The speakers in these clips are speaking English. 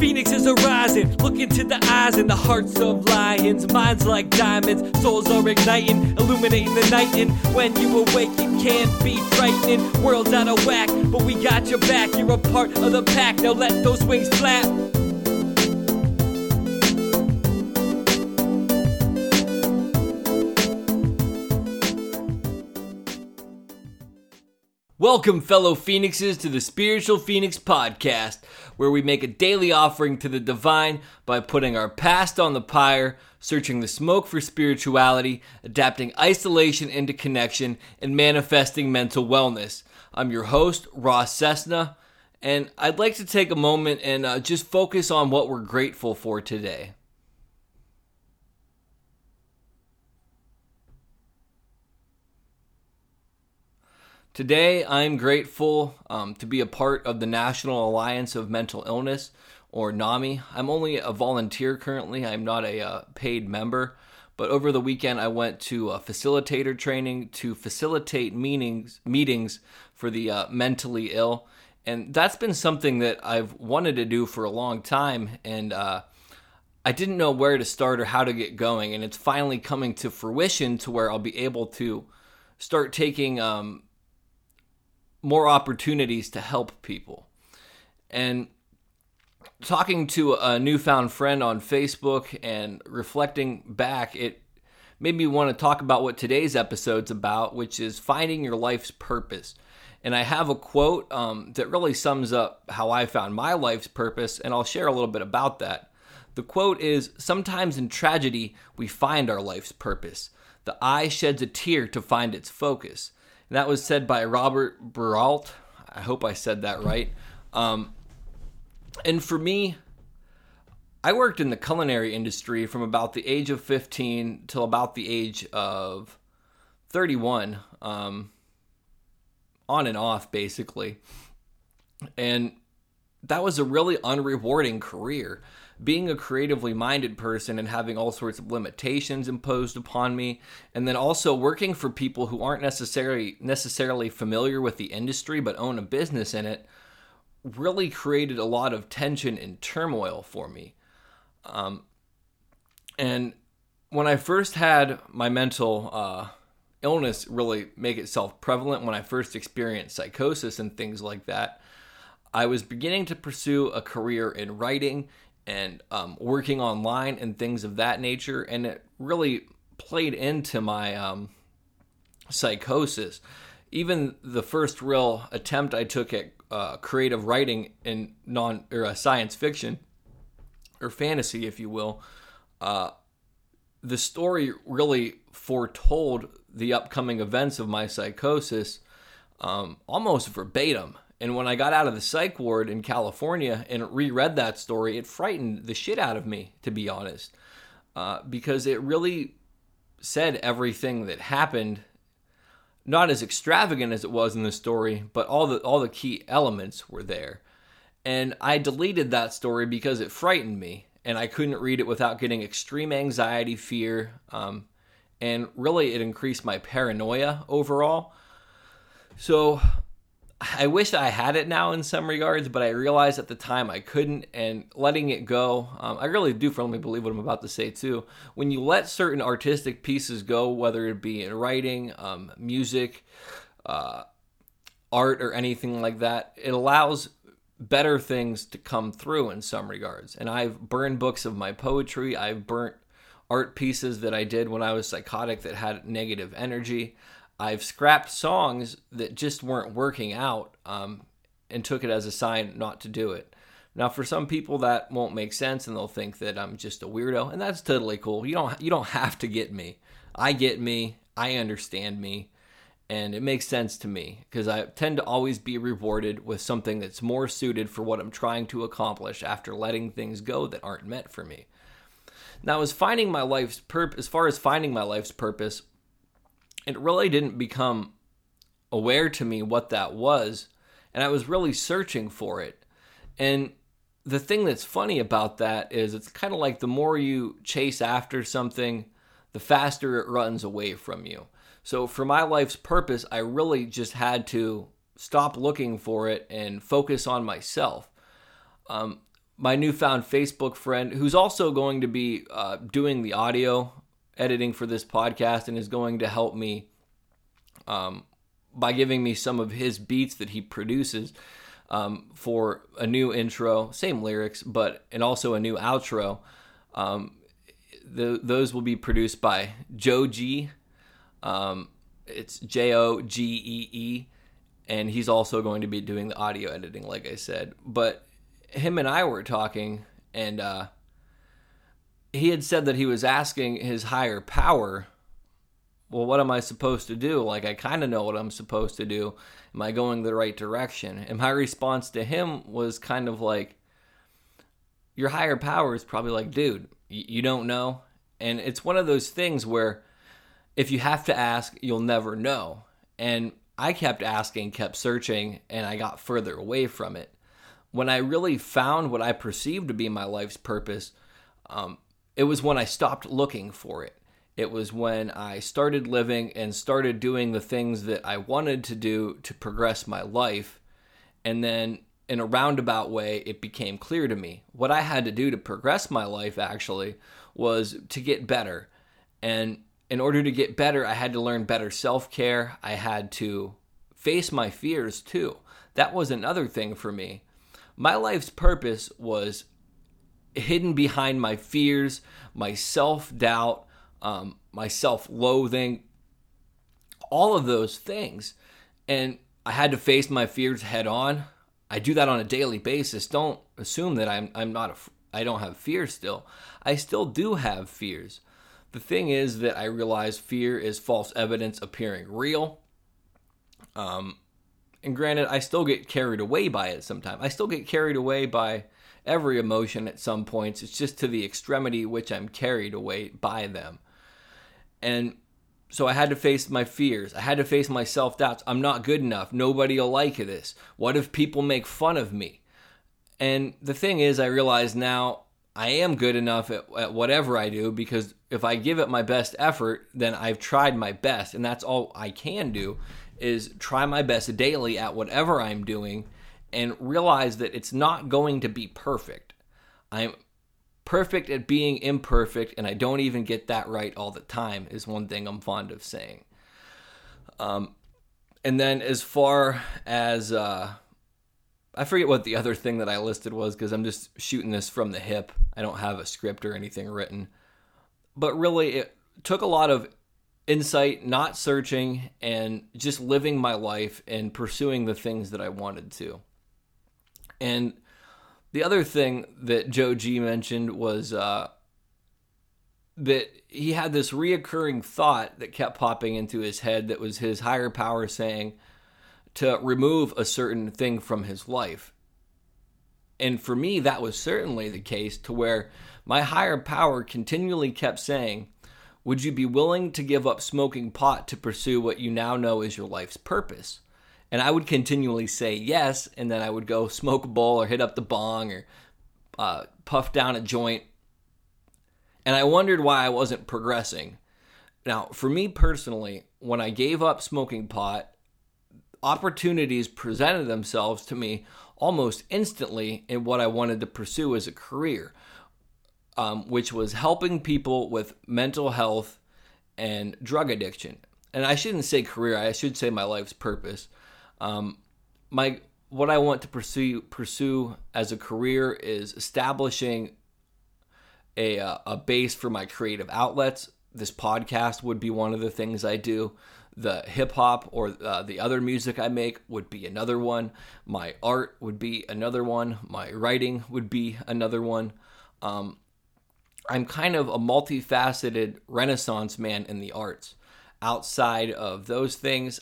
Phoenixes is rising, look into the eyes and the hearts of lions. Minds like diamonds, souls are igniting, illuminating the night. And when you awake, you can't be frightening. World's out of whack, but we got your back. You're a part of the pack, now let those wings flap. Welcome, fellow Phoenixes, to the Spiritual Phoenix Podcast, where we make a daily offering to the divine by putting our past on the pyre, searching the smoke for spirituality, adapting isolation into connection, and manifesting mental wellness. I'm your host, Ross Cessna, and I'd like to take a moment and uh, just focus on what we're grateful for today. Today, I'm grateful um, to be a part of the National Alliance of Mental Illness, or NAMI. I'm only a volunteer currently, I'm not a uh, paid member. But over the weekend, I went to a facilitator training to facilitate meetings, meetings for the uh, mentally ill. And that's been something that I've wanted to do for a long time. And uh, I didn't know where to start or how to get going. And it's finally coming to fruition to where I'll be able to start taking um, more opportunities to help people. And talking to a newfound friend on Facebook and reflecting back, it made me want to talk about what today's episode's about, which is finding your life's purpose. And I have a quote um, that really sums up how I found my life's purpose, and I'll share a little bit about that. The quote is Sometimes in tragedy, we find our life's purpose. The eye sheds a tear to find its focus. That was said by Robert Brault. I hope I said that right. Um, and for me, I worked in the culinary industry from about the age of 15 till about the age of 31, um, on and off, basically. And that was a really unrewarding career being a creatively minded person and having all sorts of limitations imposed upon me and then also working for people who aren't necessarily necessarily familiar with the industry but own a business in it really created a lot of tension and turmoil for me. Um, and when i first had my mental uh, illness really make itself prevalent when i first experienced psychosis and things like that I was beginning to pursue a career in writing and um, working online and things of that nature. And it really played into my um, psychosis. Even the first real attempt I took at uh, creative writing in non or uh, science fiction or fantasy, if you will, uh, the story really foretold the upcoming events of my psychosis um, almost verbatim. And when I got out of the psych ward in California and reread that story, it frightened the shit out of me, to be honest, uh, because it really said everything that happened. Not as extravagant as it was in the story, but all the all the key elements were there. And I deleted that story because it frightened me, and I couldn't read it without getting extreme anxiety, fear, um, and really it increased my paranoia overall. So I wish I had it now in some regards, but I realized at the time I couldn't, and letting it go, um, I really do firmly believe what I'm about to say too. When you let certain artistic pieces go, whether it be in writing, um, music, uh, art, or anything like that, it allows better things to come through in some regards. And I've burned books of my poetry, I've burnt art pieces that I did when I was psychotic that had negative energy. I've scrapped songs that just weren't working out um, and took it as a sign not to do it. Now, for some people, that won't make sense, and they'll think that I'm just a weirdo, and that's totally cool. You don't you don't have to get me. I get me. I understand me, and it makes sense to me because I tend to always be rewarded with something that's more suited for what I'm trying to accomplish after letting things go that aren't meant for me. Now, as finding my life's purpose, as far as finding my life's purpose, it really didn't become aware to me what that was. And I was really searching for it. And the thing that's funny about that is it's kind of like the more you chase after something, the faster it runs away from you. So for my life's purpose, I really just had to stop looking for it and focus on myself. Um, my newfound Facebook friend, who's also going to be uh, doing the audio editing for this podcast and is going to help me um, by giving me some of his beats that he produces um, for a new intro, same lyrics, but and also a new outro. Um, the, those will be produced by Jogee. Um, it's J O G E E, and he's also going to be doing the audio editing, like I said. But him and I were talking, and uh, he had said that he was asking his higher power, well, what am I supposed to do? Like, I kind of know what I'm supposed to do. Am I going the right direction? And my response to him was kind of like, your higher power is probably like, dude, you don't know. And it's one of those things where if you have to ask, you'll never know. And I kept asking, kept searching, and I got further away from it. When I really found what I perceived to be my life's purpose, um, it was when I stopped looking for it. It was when I started living and started doing the things that I wanted to do to progress my life. And then, in a roundabout way, it became clear to me what I had to do to progress my life actually was to get better. And in order to get better, I had to learn better self care. I had to face my fears too. That was another thing for me. My life's purpose was hidden behind my fears, my self doubt, um, my self loathing, all of those things. And I had to face my fears head on. I do that on a daily basis. Don't assume that I'm I'm not a I don't have fears still. I still do have fears. The thing is that I realize fear is false evidence appearing real. Um, and granted, I still get carried away by it sometimes. I still get carried away by every emotion at some points. It's just to the extremity which I'm carried away by them. And so I had to face my fears. I had to face my self doubts. I'm not good enough. Nobody will like this. What if people make fun of me? And the thing is, I realize now I am good enough at, at, whatever I do because if I give it my best effort, then I've tried my best. And that's all I can do is try my best daily at whatever I'm doing and realize that it's not going to be perfect. I'm perfect at being imperfect, and I don't even get that right all the time, is one thing I'm fond of saying. Um, and then as far as uh, I forget what the other thing that I listed was because I'm just shooting this from the hip. I don't have a script or anything written. But really, it took a lot of insight, not searching, and just living my life and pursuing the things that I wanted to. And the other thing that Jogee mentioned was uh, that he had this reoccurring thought that kept popping into his head that was his higher power saying to remove a certain thing from his life. And for me, that was certainly the case to where my higher power continually kept saying, Would you be willing to give up smoking pot to pursue what you now know is your life's purpose? And I would continually say yes, and then I would go smoke a bowl or hit up the bong or uh, puff down a joint. And I wondered why I wasn't progressing. Now, for me personally, when I gave up smoking pot, opportunities presented themselves to me almost instantly in what I wanted to pursue as a career, um, which was helping people with mental health and drug addiction. And I shouldn't say career; I should say my life's purpose. Um, my what I want to pursue pursue as a career is establishing a uh, a base for my creative outlets. This podcast would be one of the things I do. The hip hop or uh, the other music I make would be another one. My art would be another one. My writing would be another one. Um, I'm kind of a multifaceted renaissance man in the arts. Outside of those things,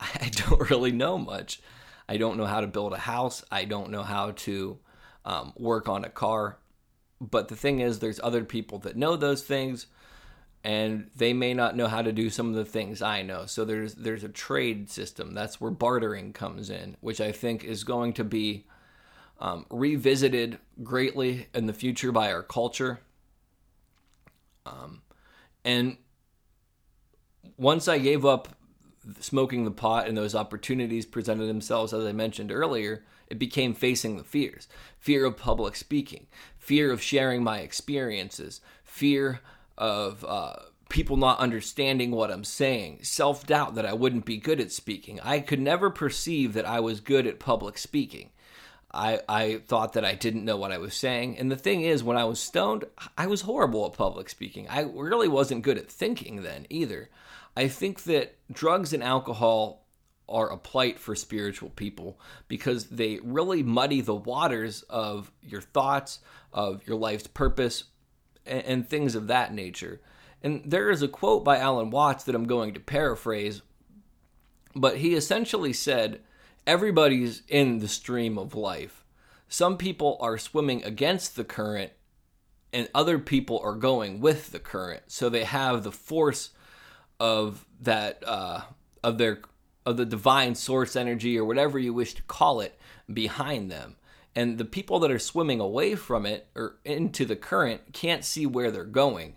I don't really know much. I don't know how to build a house. I don't know how to um, work on a car. But the thing is, there's other people that know those things, and they may not know how to do some of the things I know. So there's there's a trade system. That's where bartering comes in, which I think is going to be um, revisited greatly in the future by our culture. Um, and once I gave up smoking the pot and those opportunities presented themselves, as I mentioned earlier, it became facing the fears fear of public speaking, fear of sharing my experiences, fear of uh, people not understanding what I'm saying, self doubt that I wouldn't be good at speaking. I could never perceive that I was good at public speaking. I, I thought that I didn't know what I was saying. And the thing is, when I was stoned, I was horrible at public speaking. I really wasn't good at thinking then either. I think that drugs and alcohol are a plight for spiritual people because they really muddy the waters of your thoughts, of your life's purpose, and, and things of that nature. And there is a quote by Alan Watts that I'm going to paraphrase, but he essentially said, Everybody's in the stream of life. Some people are swimming against the current, and other people are going with the current. So they have the force of that, uh, of their of the divine source energy or whatever you wish to call it behind them. And the people that are swimming away from it or into the current can't see where they're going.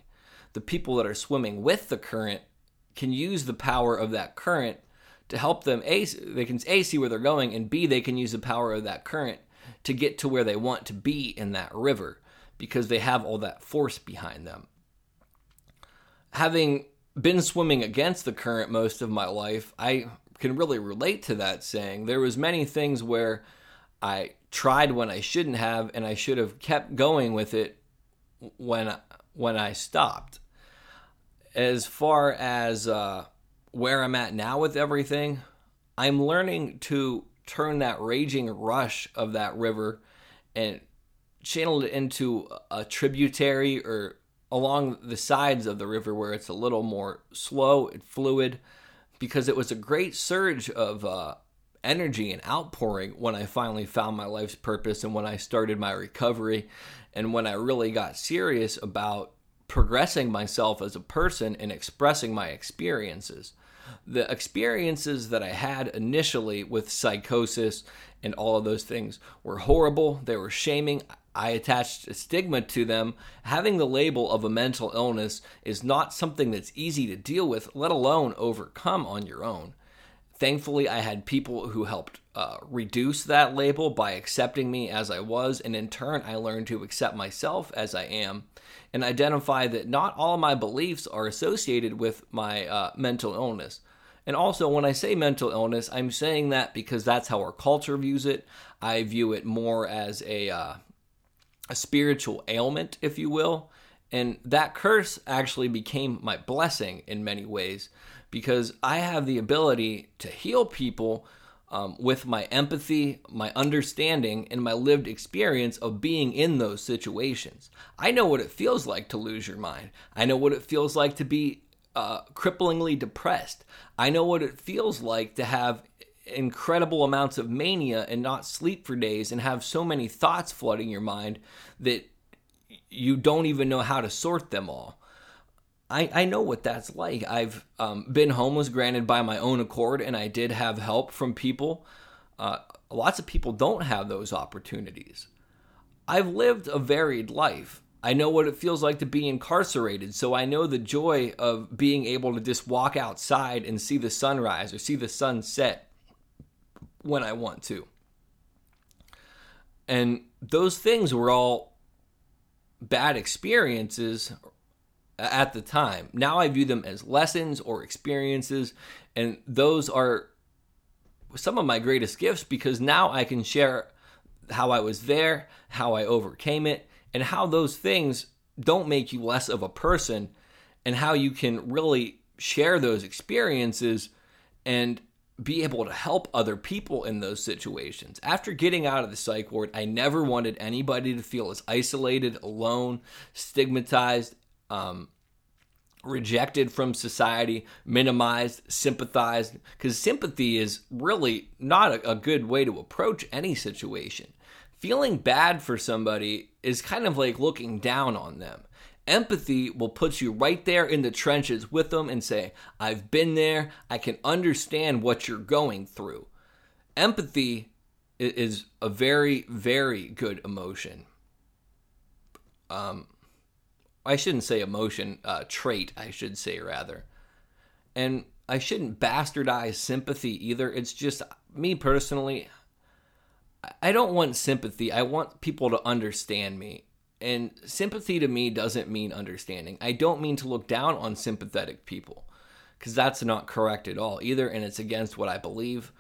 The people that are swimming with the current can use the power of that current to help them a they can a see where they're going and b they can use the power of that current to get to where they want to be in that river because they have all that force behind them. Having been swimming against the current most of my life, I can really relate to that saying. There was many things where I tried when I shouldn't have, and I should have kept going with it when when I stopped. As far as uh, where I'm at now with everything, I'm learning to turn that raging rush of that river and channel it into a tributary or along the sides of the river where it's a little more slow and fluid because it was a great surge of uh, energy and outpouring when I finally found my life's purpose and when I started my recovery and when I really got serious about progressing myself as a person and expressing my experiences. The experiences that I had initially with psychosis and all of those things were horrible. They were shaming. I attached a stigma to them. Having the label of a mental illness is not something that's easy to deal with, let alone overcome on your own. Thankfully, I had people who helped uh, reduce that label by accepting me as I was, and in turn, I learned to accept myself as I am and identify that not all my beliefs are associated with my uh, mental illness. And also, when I say mental illness, I'm saying that because that's how our culture views it. I view it more as a uh, a spiritual ailment, if you will. And that curse actually became my blessing in many ways because I have the ability to heal people um, with my empathy, my understanding, and my lived experience of being in those situations. I know what it feels like to lose your mind. I know what it feels like to be uh, cripplingly depressed. I know what it feels like to have incredible amounts of mania and not sleep for days and have so many thoughts flooding your mind that you don't even know how to sort them all. I, I know what that's like. I've um, been homeless, granted, by my own accord, and I did have help from people. Uh, lots of people don't have those opportunities. I've lived a varied life. I know what it feels like to be incarcerated, so I know the joy of being able to just walk outside and see the sunrise or see the sun set when I want to. And those things were all bad experiences at the time. Now I view them as lessons or experiences, and those are some of my greatest gifts because now I can share how I was there, how I overcame it, and how those things don't make you less of a person, and how you can really share those experiences and be able to help other people in those situations. After getting out of the psych ward, I never wanted anybody to feel as isolated, alone, stigmatized, um, rejected from society, minimized, sympathized, because sympathy is really not a, a good way to approach any situation. Feeling bad for somebody is kind of like looking down on them. Empathy will put you right there in the trenches with them and say, I've been there. I can understand what you're going through. Empathy is a very, very good emotion. Um, I shouldn't say emotion, uh, trait, I should say rather. And I shouldn't bastardize sympathy either. It's just me personally. I don't want sympathy. I want people to understand me. And sympathy to me doesn't mean understanding. I don't mean to look down on sympathetic people because that's not correct at all either. And it's against what I believe.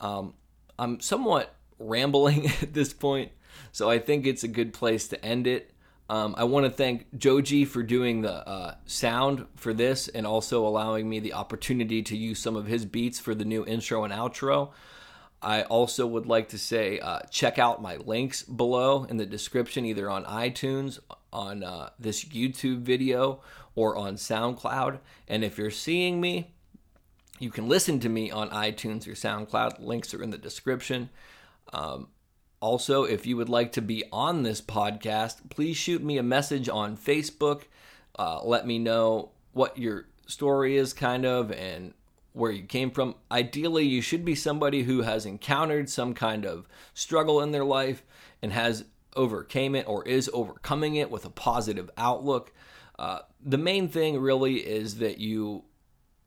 Um, I'm somewhat rambling at this point, so I think it's a good place to end it. Um, I want to thank Jogee for doing the uh, sound for this and also allowing me the opportunity to use some of his beats for the new intro and outro. I also would like to say uh, check out my links below in the description, either on iTunes, on uh, this YouTube video, or on SoundCloud. And if you're seeing me, you can listen to me on iTunes or SoundCloud. Links are in the description. Um, also, if you would like to be on this podcast, please shoot me a message on Facebook. Uh, let me know what your story is, kind of, and where you came from. Ideally, you should be somebody who has encountered some kind of struggle in their life and has overcame it or is overcoming it with a positive outlook. Uh, the main thing really is that you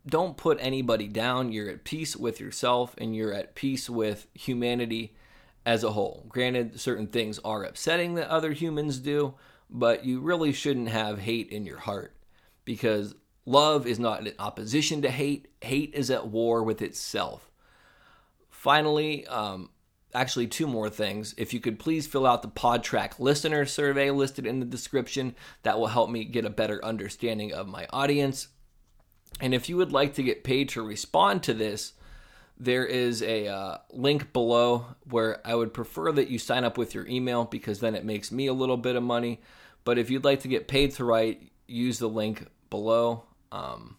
don't put anybody down. You're at peace with yourself and you're at peace with humanity as a whole. Granted, certain things are upsetting that other humans do, but you really shouldn't have hate in your heart because Love is not in opposition to hate, hate is at war with itself. Finally, um, actually, two more things. If you could please fill out the Podtrac listener survey listed in the description, that will help me get a better understanding of my audience. And if you would like to get paid to respond to this, there is a uh, link below where I would prefer that you sign up with your email because then it makes me a little bit of money. But if you'd like to get paid to write, use the link below. Um,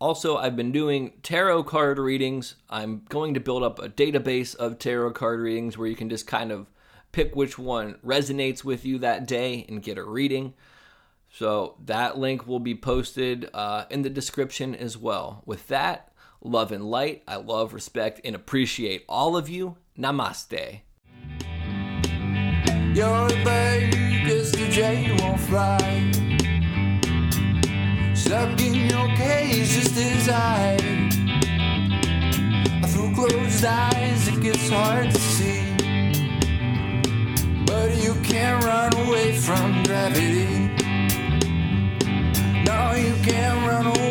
also, I've been doing tarot card readings. I'm going to build up a database of tarot card readings where you can just kind of pick which one resonates with you that day and get a reading. So that link will be posted uh, in the description as well. With that, love and light. I love, respect, and appreciate all of you. Namaste. You're won't fly Stuck in your cage just as I. Through closed eyes, it gets hard to see. But you can't run away from gravity. No, you can't run away.